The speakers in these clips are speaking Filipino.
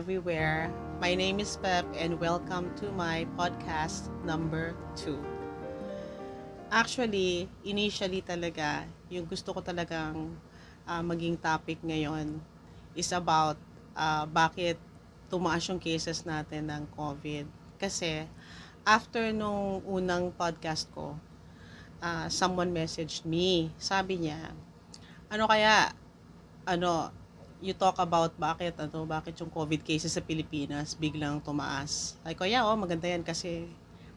everywhere. My name is Pep and welcome to my podcast number 2. Actually, initially talaga, yung gusto ko talagang uh, maging topic ngayon is about uh, bakit tumaas yung cases natin ng COVID. Kasi after nung unang podcast ko, uh, someone messaged me. Sabi niya, ano kaya, ano, you talk about bakit ano bakit yung COVID cases sa Pilipinas biglang tumaas. Ay ko yeah, oh, maganda yan kasi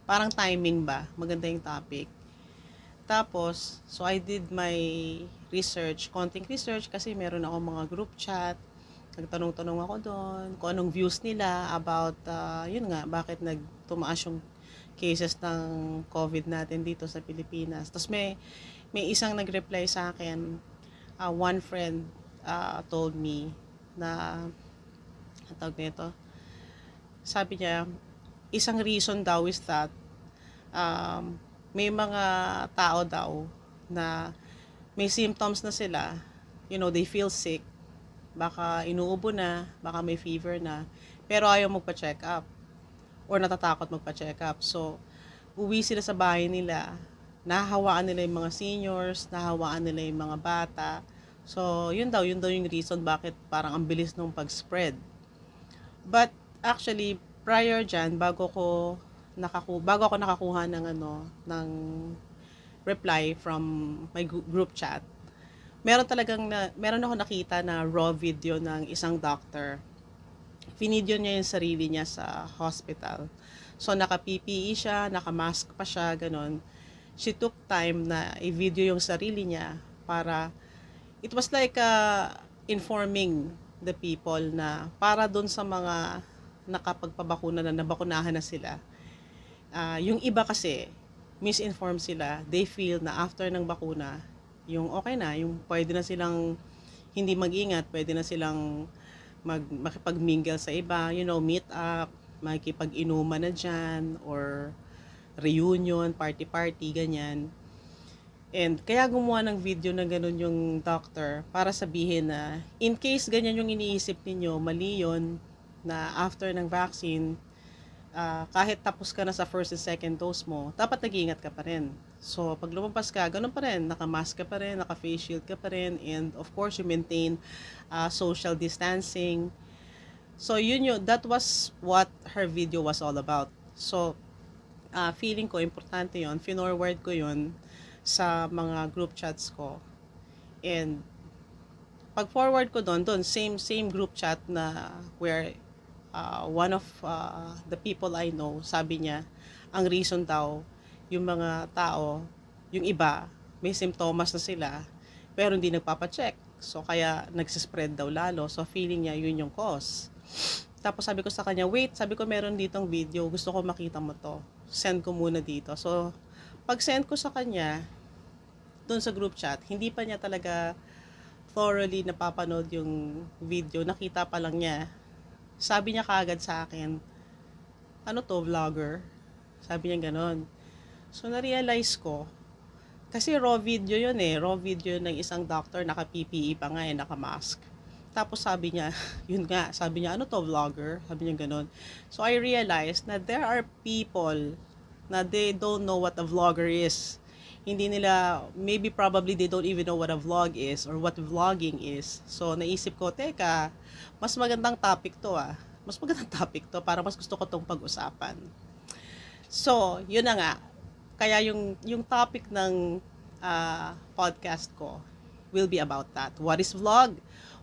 parang timing ba, maganda yung topic. Tapos, so I did my research, konting research kasi meron ako mga group chat. Nagtanong-tanong ako doon kung anong views nila about uh, yun nga bakit nagtumaas yung cases ng COVID natin dito sa Pilipinas. Tapos may may isang nag-reply sa akin, uh, one friend uh, told me na ang tawag nito sabi niya isang reason daw is that um, may mga tao daw na may symptoms na sila. You know they feel sick. Baka inuubo na baka may fever na. Pero ayaw magpa-check up or natatakot magpa-check up. So uwi sila sa bahay nila. Nahawaan nila yung mga seniors nahawaan nila yung mga bata So, yun daw, yun daw yung reason bakit parang ang bilis nung pag-spread. But, actually, prior dyan, bago ko nakaku bago ako nakakuha ng ano, ng reply from my group chat, meron talagang na, meron ako nakita na raw video ng isang doctor. Finidyo niya yung sarili niya sa hospital. So, naka-PPE siya, naka-mask pa siya, ganun. She took time na i-video yung sarili niya para it was like uh, informing the people na para doon sa mga nakapagpabakuna na nabakunahan na sila. Uh, yung iba kasi, misinformed sila. They feel na after ng bakuna, yung okay na, yung pwede na silang hindi mag-ingat, pwede na silang mag, makipag-mingle sa iba, you know, meet up, makikipag-inuman na dyan, or reunion, party-party, ganyan. And kaya gumawa ng video na ganun yung doctor para sabihin na in case ganyan yung iniisip ninyo, mali yun na after ng vaccine, uh, kahit tapos ka na sa first and second dose mo, dapat nag-iingat ka pa rin. So, pag lumampas ka, ganun pa rin. Naka-mask ka pa rin, naka-face shield ka pa rin, and of course, you maintain uh, social distancing. So, yun yun, that was what her video was all about. So, uh, feeling ko, importante yon Finorward ko yun sa mga group chats ko. And pag forward ko doon, doon same same group chat na where uh, one of uh, the people I know, sabi niya, ang reason daw yung mga tao, yung iba, may simptomas na sila, pero hindi nagpapacheck. So, kaya nagsispread daw lalo. So, feeling niya yun yung cause. Tapos sabi ko sa kanya, wait, sabi ko meron ditong video, gusto ko makita mo to. Send ko muna dito. So, pag send ko sa kanya, doon sa group chat, hindi pa niya talaga thoroughly napapanood yung video. Nakita pa lang niya. Sabi niya kagad sa akin, ano to, vlogger? Sabi niya ganon. So, na-realize ko, kasi raw video yun eh. Raw video ng isang doctor, naka-PPE pa nga eh, naka-mask. Tapos sabi niya, yun nga, sabi niya, ano to, vlogger? Sabi niya ganon. So, I realized na there are people na they don't know what a vlogger is. Hindi nila, maybe probably they don't even know what a vlog is or what vlogging is. So, naisip ko, teka, mas magandang topic to ah. Mas magandang topic to para mas gusto ko tong pag-usapan. So, yun na nga. Kaya yung, yung topic ng uh, podcast ko will be about that. What is vlog?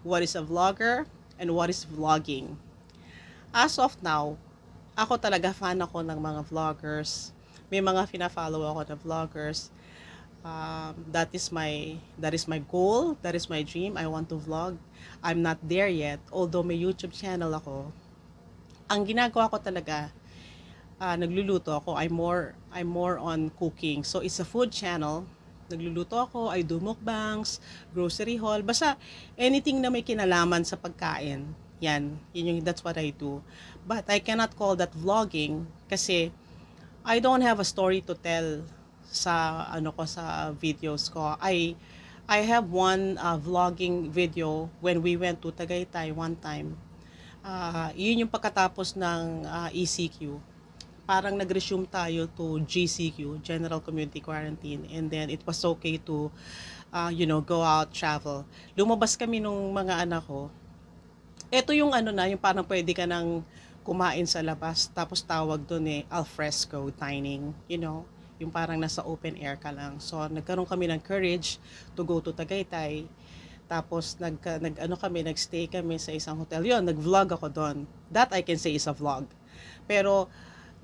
What is a vlogger? And what is vlogging? As of now, ako talaga fan ako ng mga vloggers may mga fina-follow ako na vloggers. Um, that is my that is my goal, that is my dream. I want to vlog. I'm not there yet, although may YouTube channel ako. Ang ginagawa ko talaga, uh, nagluluto ako. I'm more I'm more on cooking. So it's a food channel. Nagluluto ako, I do mukbangs, grocery haul, basta anything na may kinalaman sa pagkain. Yan, yun yung that's what I do. But I cannot call that vlogging kasi I don't have a story to tell sa ano ko sa videos ko. I I have one uh, vlogging video when we went to Tagaytay one time. Ah, yun yung pagkatapos ng ah, ECQ. Parang nag-resume tayo to GCQ, General Community Quarantine. And then it was okay to, ah, you know, go out, travel. Lumabas kami nung mga anak ko. Ito yung ano na, yung parang pwede ka nang kumain sa labas. Tapos tawag doon eh, alfresco dining. You know, yung parang nasa open air ka lang. So, nagkaroon kami ng courage to go to Tagaytay. Tapos, nag, nag, ano kami, nagstay kami sa isang hotel. Yun, nag-vlog ako doon. That I can say is a vlog. Pero,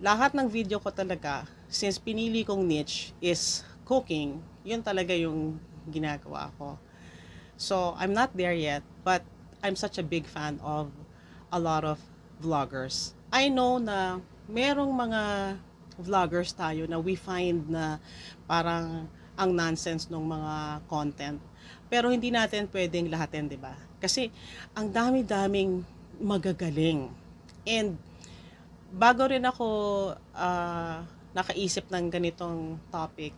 lahat ng video ko talaga, since pinili kong niche is cooking, yun talaga yung ginagawa ko. So, I'm not there yet, but I'm such a big fan of a lot of vloggers. I know na merong mga vloggers tayo na we find na parang ang nonsense ng mga content. Pero hindi natin pwedeng lahatin, di ba? Kasi ang dami-daming magagaling. And bago rin ako ah, nakaisip ng ganitong topic,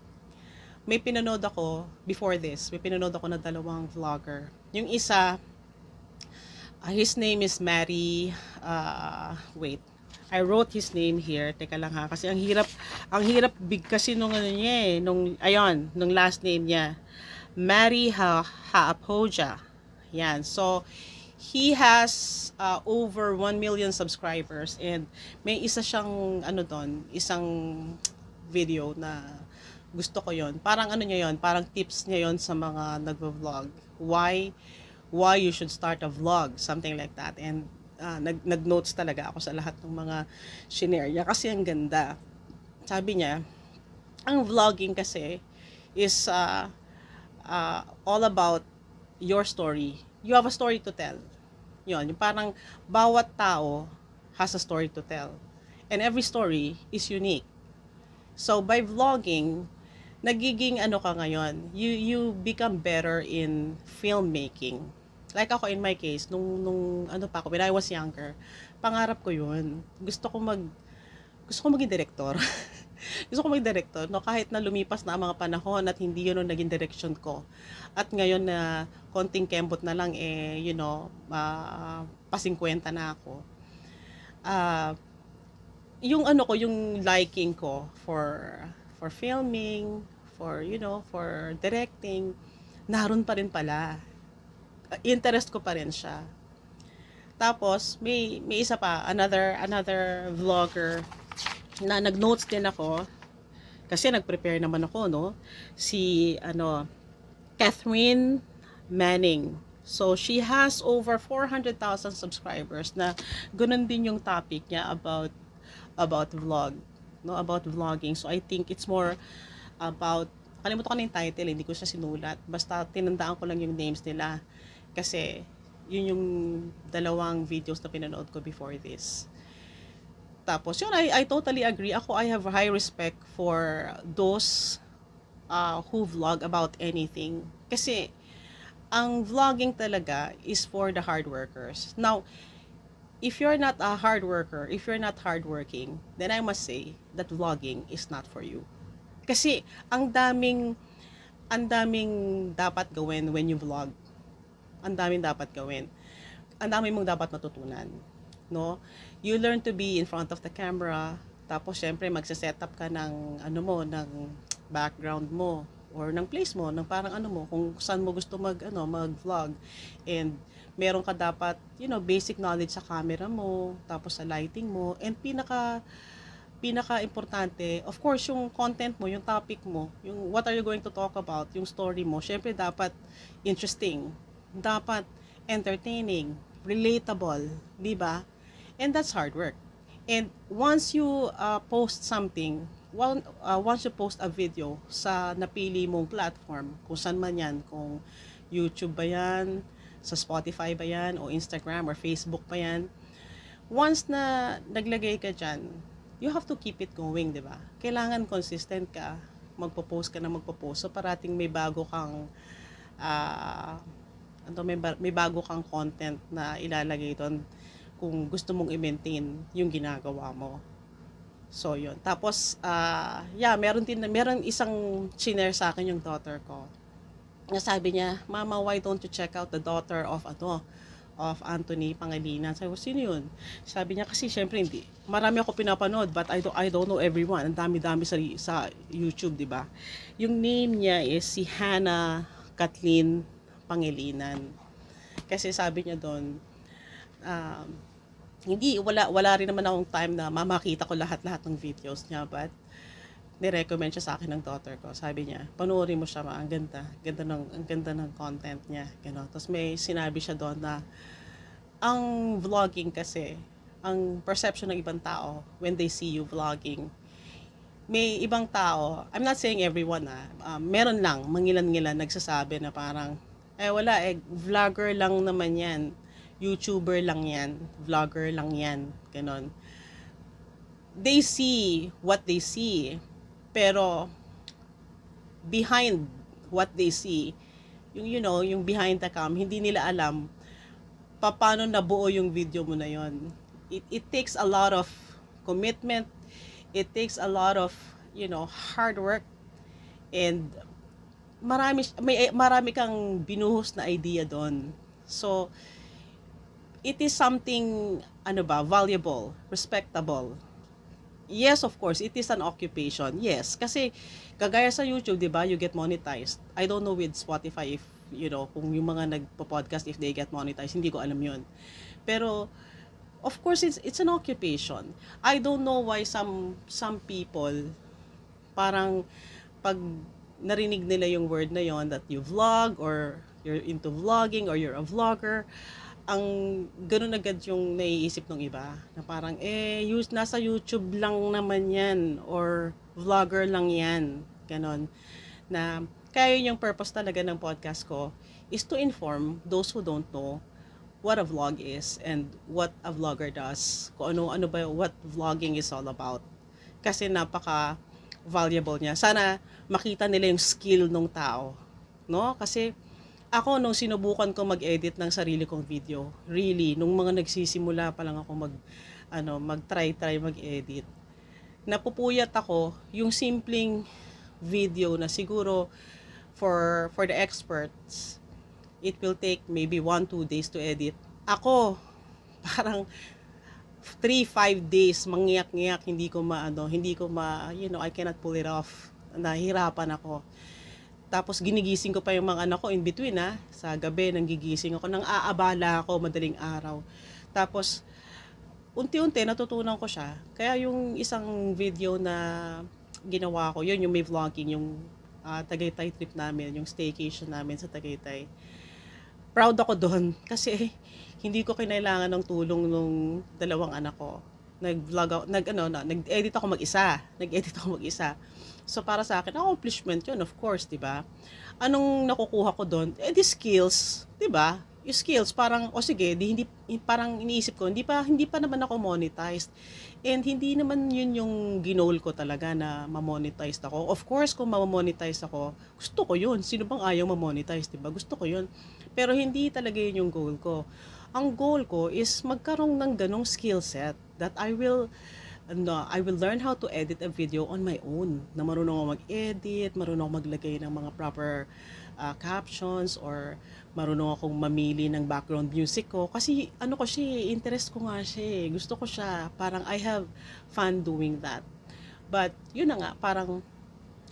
may pinanood ako before this, may pinanood ako na dalawang vlogger. Yung isa, ah, his name is Mary, ah, wait, I wrote his name here. Teka lang ha, kasi ang hirap, ang hirap big kasi nung ano niya eh, nung, ayon, nung last name niya. Mary ha Haapoja. Yan. So, he has uh, over 1 million subscribers and may isa siyang ano doon, isang video na gusto ko yon Parang ano niya yon parang tips niya yon sa mga nagvo-vlog. Why why you should start a vlog, something like that. And uh, nag, nag-notes talaga ako sa lahat ng mga shinare niya kasi ang ganda. Sabi niya, ang vlogging kasi is uh, uh, all about your story. You have a story to tell. Yun, yung parang bawat tao has a story to tell. And every story is unique. So by vlogging, nagiging ano ka ngayon, you you become better in filmmaking. Like ako in my case, nung nung ano pa ako, when I was younger, pangarap ko 'yun. Gusto ko mag gusto ko maging director. gusto ko maging director, no, kahit na lumipas na ang mga panahon at hindi yun ang naging direction ko. At ngayon na konting kembot na lang, eh, you know, uh, pasingkwenta na ako. Ah, yung ano ko, yung liking ko for for filming, for, you know, for directing, naroon pa rin pala. Interest ko pa rin siya. Tapos, may, may isa pa, another, another vlogger na nag-notes din ako kasi nag-prepare naman ako, no? Si, ano, Catherine Manning. So, she has over 400,000 subscribers na ganun din yung topic niya about about vlog, no? About vlogging. So, I think it's more about kalimutan ko na yung title, hindi ko siya sinulat. Basta tinandaan ko lang yung names nila. Kasi, yun yung dalawang videos na pinanood ko before this. Tapos, yun, I, I totally agree. Ako, I have high respect for those uh, who vlog about anything. Kasi, ang vlogging talaga is for the hard workers. Now, if you're not a hard worker, if you're not hardworking, then I must say that vlogging is not for you. Kasi, ang daming, ang daming dapat gawin when you vlog. Ang daming dapat gawin. Ang daming mong dapat matutunan. No? You learn to be in front of the camera. Tapos, syempre, magsa-set up ka ng, ano mo, ng background mo or ng place mo, ng parang ano mo, kung saan mo gusto mag, ano, mag-vlog. And, meron ka dapat, you know, basic knowledge sa camera mo, tapos sa lighting mo, and pinaka, pinaka-importante, of course, yung content mo, yung topic mo, yung what are you going to talk about, yung story mo, syempre dapat interesting, dapat entertaining, relatable, di ba? And that's hard work. And once you uh, post something, one, uh, once you post a video sa napili mong platform, kung saan man yan, kung YouTube ba yan, sa Spotify ba yan, o Instagram, or Facebook pa yan, once na naglagay ka dyan, you have to keep it going, di ba? Kailangan consistent ka, magpo-post ka na magpo-post, so parating may bago kang, ah, ano, may, ba- may bago kang content na ilalagay doon kung gusto mong i-maintain yung ginagawa mo. So, yun. Tapos, ah, yeah, meron din, meron isang chinare sa akin yung daughter ko. Na sabi niya, Mama, why don't you check out the daughter of, ano, of Anthony Pangilinan. Sabi ko, sino yun? Sabi niya, kasi syempre hindi. Marami ako pinapanood, but I don't, I don't know everyone. Ang dami-dami sa, sa YouTube, di ba? Yung name niya is si Hannah Kathleen Pangilinan. Kasi sabi niya doon, um, hindi, wala, wala rin naman akong time na mamakita ko lahat-lahat ng videos niya, but nirecommend siya sa akin ng daughter ko. Sabi niya, panoorin mo siya, ma, ang ganda. Ganda ng, ang ganda ng content niya. Gano. Tapos may sinabi siya doon na ang vlogging kasi, ang perception ng ibang tao when they see you vlogging, may ibang tao, I'm not saying everyone ah, um, meron lang, mangilan-ngilan nagsasabi na parang, eh wala, eh, vlogger lang naman yan. YouTuber lang yan. Vlogger lang yan. Ganon. They see what they see pero behind what they see, yung you know, yung behind the cam, hindi nila alam paano nabuo yung video mo na yon. It, it takes a lot of commitment. It takes a lot of, you know, hard work and marami may marami kang binuhos na idea doon. So it is something ano ba, valuable, respectable yes, of course, it is an occupation. Yes, kasi kagaya sa YouTube, 'di ba, you get monetized. I don't know with Spotify if, you know, kung yung mga nagpo-podcast if they get monetized, hindi ko alam 'yun. Pero of course it's it's an occupation. I don't know why some some people parang pag narinig nila yung word na yon that you vlog or you're into vlogging or you're a vlogger, ang ganun agad yung naiisip ng iba na parang eh use nasa YouTube lang naman yan or vlogger lang yan ganon. Na kaya yung purpose talaga ng podcast ko is to inform those who don't know what a vlog is and what a vlogger does kung ano ano ba what vlogging is all about. Kasi napaka valuable niya sana makita nila yung skill ng tao no kasi ako nung sinubukan ko mag-edit ng sarili kong video, really, nung mga nagsisimula pa lang ako mag ano, mag-try try mag-edit. Napupuyat ako yung simpleng video na siguro for for the experts it will take maybe 1 2 days to edit. Ako parang 3 5 days mangyak-ngyak hindi ko maano, hindi ko ma you know, I cannot pull it off. Nahirapan ako tapos ginigising ko pa yung mga anak ko in between ha. Sa gabi nang gigising ako, nang aabala ako madaling araw. Tapos unti-unti natutunan ko siya. Kaya yung isang video na ginawa ko, yun yung may vlogging, yung uh, Tagaytay trip namin, yung staycation namin sa Tagaytay. Proud ako doon kasi hindi ko kinailangan ng tulong nung dalawang anak ko. Nag-vlog ako, nag ano na, nag-edit ako mag-isa. Nag-edit ako mag-isa. So para sa akin, accomplishment 'yun, of course, 'di ba? Anong nakukuha ko doon? Eh di skills, 'di ba? Yung skills parang o sige, di hindi parang iniisip ko, hindi pa hindi pa naman ako monetized. And hindi naman 'yun yung ginol ko talaga na ma-monetize ako. Of course, kung ma-monetize ako, gusto ko 'yun. Sino bang ayaw ma-monetize, 'di ba? Gusto ko 'yun. Pero hindi talaga 'yun yung goal ko. Ang goal ko is magkaroon ng ganong skill set that I will no, I will learn how to edit a video on my own. Na marunong ako mag-edit, marunong ako maglagay ng mga proper uh, captions or marunong akong mamili ng background music ko. Kasi ano ko siya, eh, interest ko nga siya. Eh. Gusto ko siya. Parang I have fun doing that. But yun na nga, parang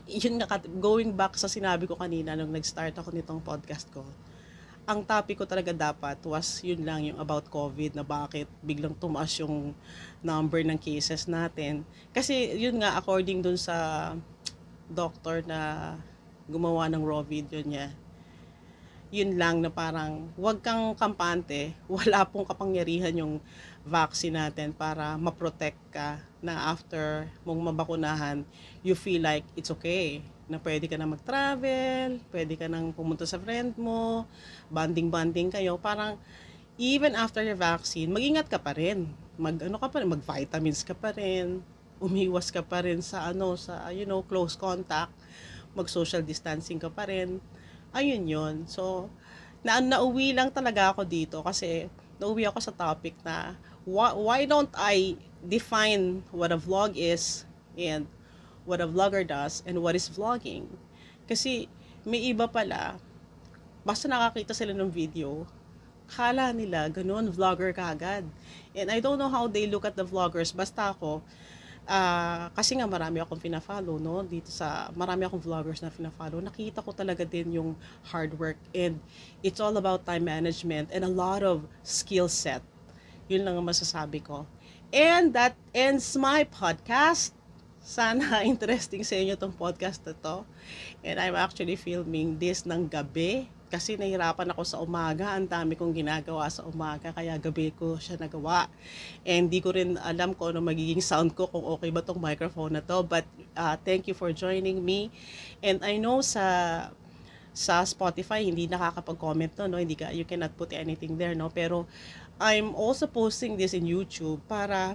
yun nga, going back sa sinabi ko kanina nung nag-start ako nitong podcast ko, ang topic ko talaga dapat was yun lang yung about COVID na bakit biglang tumaas yung number ng cases natin. Kasi yun nga according dun sa doctor na gumawa ng raw video niya, yun lang na parang wag kang kampante, wala pong kapangyarihan yung vaccine natin para ma-protect ka na after mong mabakunahan, you feel like it's okay na pwede ka na mag-travel, pwede ka nang pumunta sa friend mo, banding-banding kayo, parang even after your vaccine, mag-ingat ka pa rin. Mag ano ka pa rin, mag-vitamins ka pa rin, umiwas ka pa rin sa ano, sa you know, close contact, mag-social distancing ka pa rin. Ayun 'yon. So, na nauwi lang talaga ako dito kasi nauwi ako sa topic na why, why don't I define what a vlog is and what a vlogger does and what is vlogging. Kasi may iba pala, basta nakakita sila ng video, kala nila, ganun, vlogger ka agad. And I don't know how they look at the vloggers. Basta ako, ah, kasi nga marami akong fina-follow, no? Dito sa, marami akong vloggers na fina-follow. Nakita ko talaga din yung hard work. And it's all about time management and a lot of skill set. Yun lang ang masasabi ko. And that ends my podcast. Sana interesting sa inyo tong podcast na to. And I'm actually filming this ng gabi kasi nahirapan ako sa umaga. Ang dami kong ginagawa sa umaga kaya gabi ko siya nagawa. And di ko rin alam kung ano magiging sound ko, kung okay ba tong microphone na to. But uh, thank you for joining me. And I know sa sa Spotify hindi nakakapag-comment to no hindi ka you cannot put anything there no pero I'm also posting this in YouTube para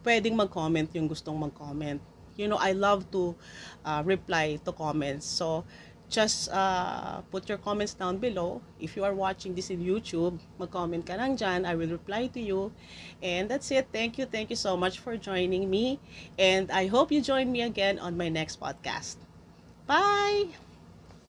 pwedeng mag-comment yung gustong mag-comment you know I love to uh, reply to comments. So just uh, put your comments down below. If you are watching this in YouTube mag-comment ka lang dyan. I will reply to you. And that's it. Thank you. Thank you so much for joining me. And I hope you join me again on my next podcast. Bye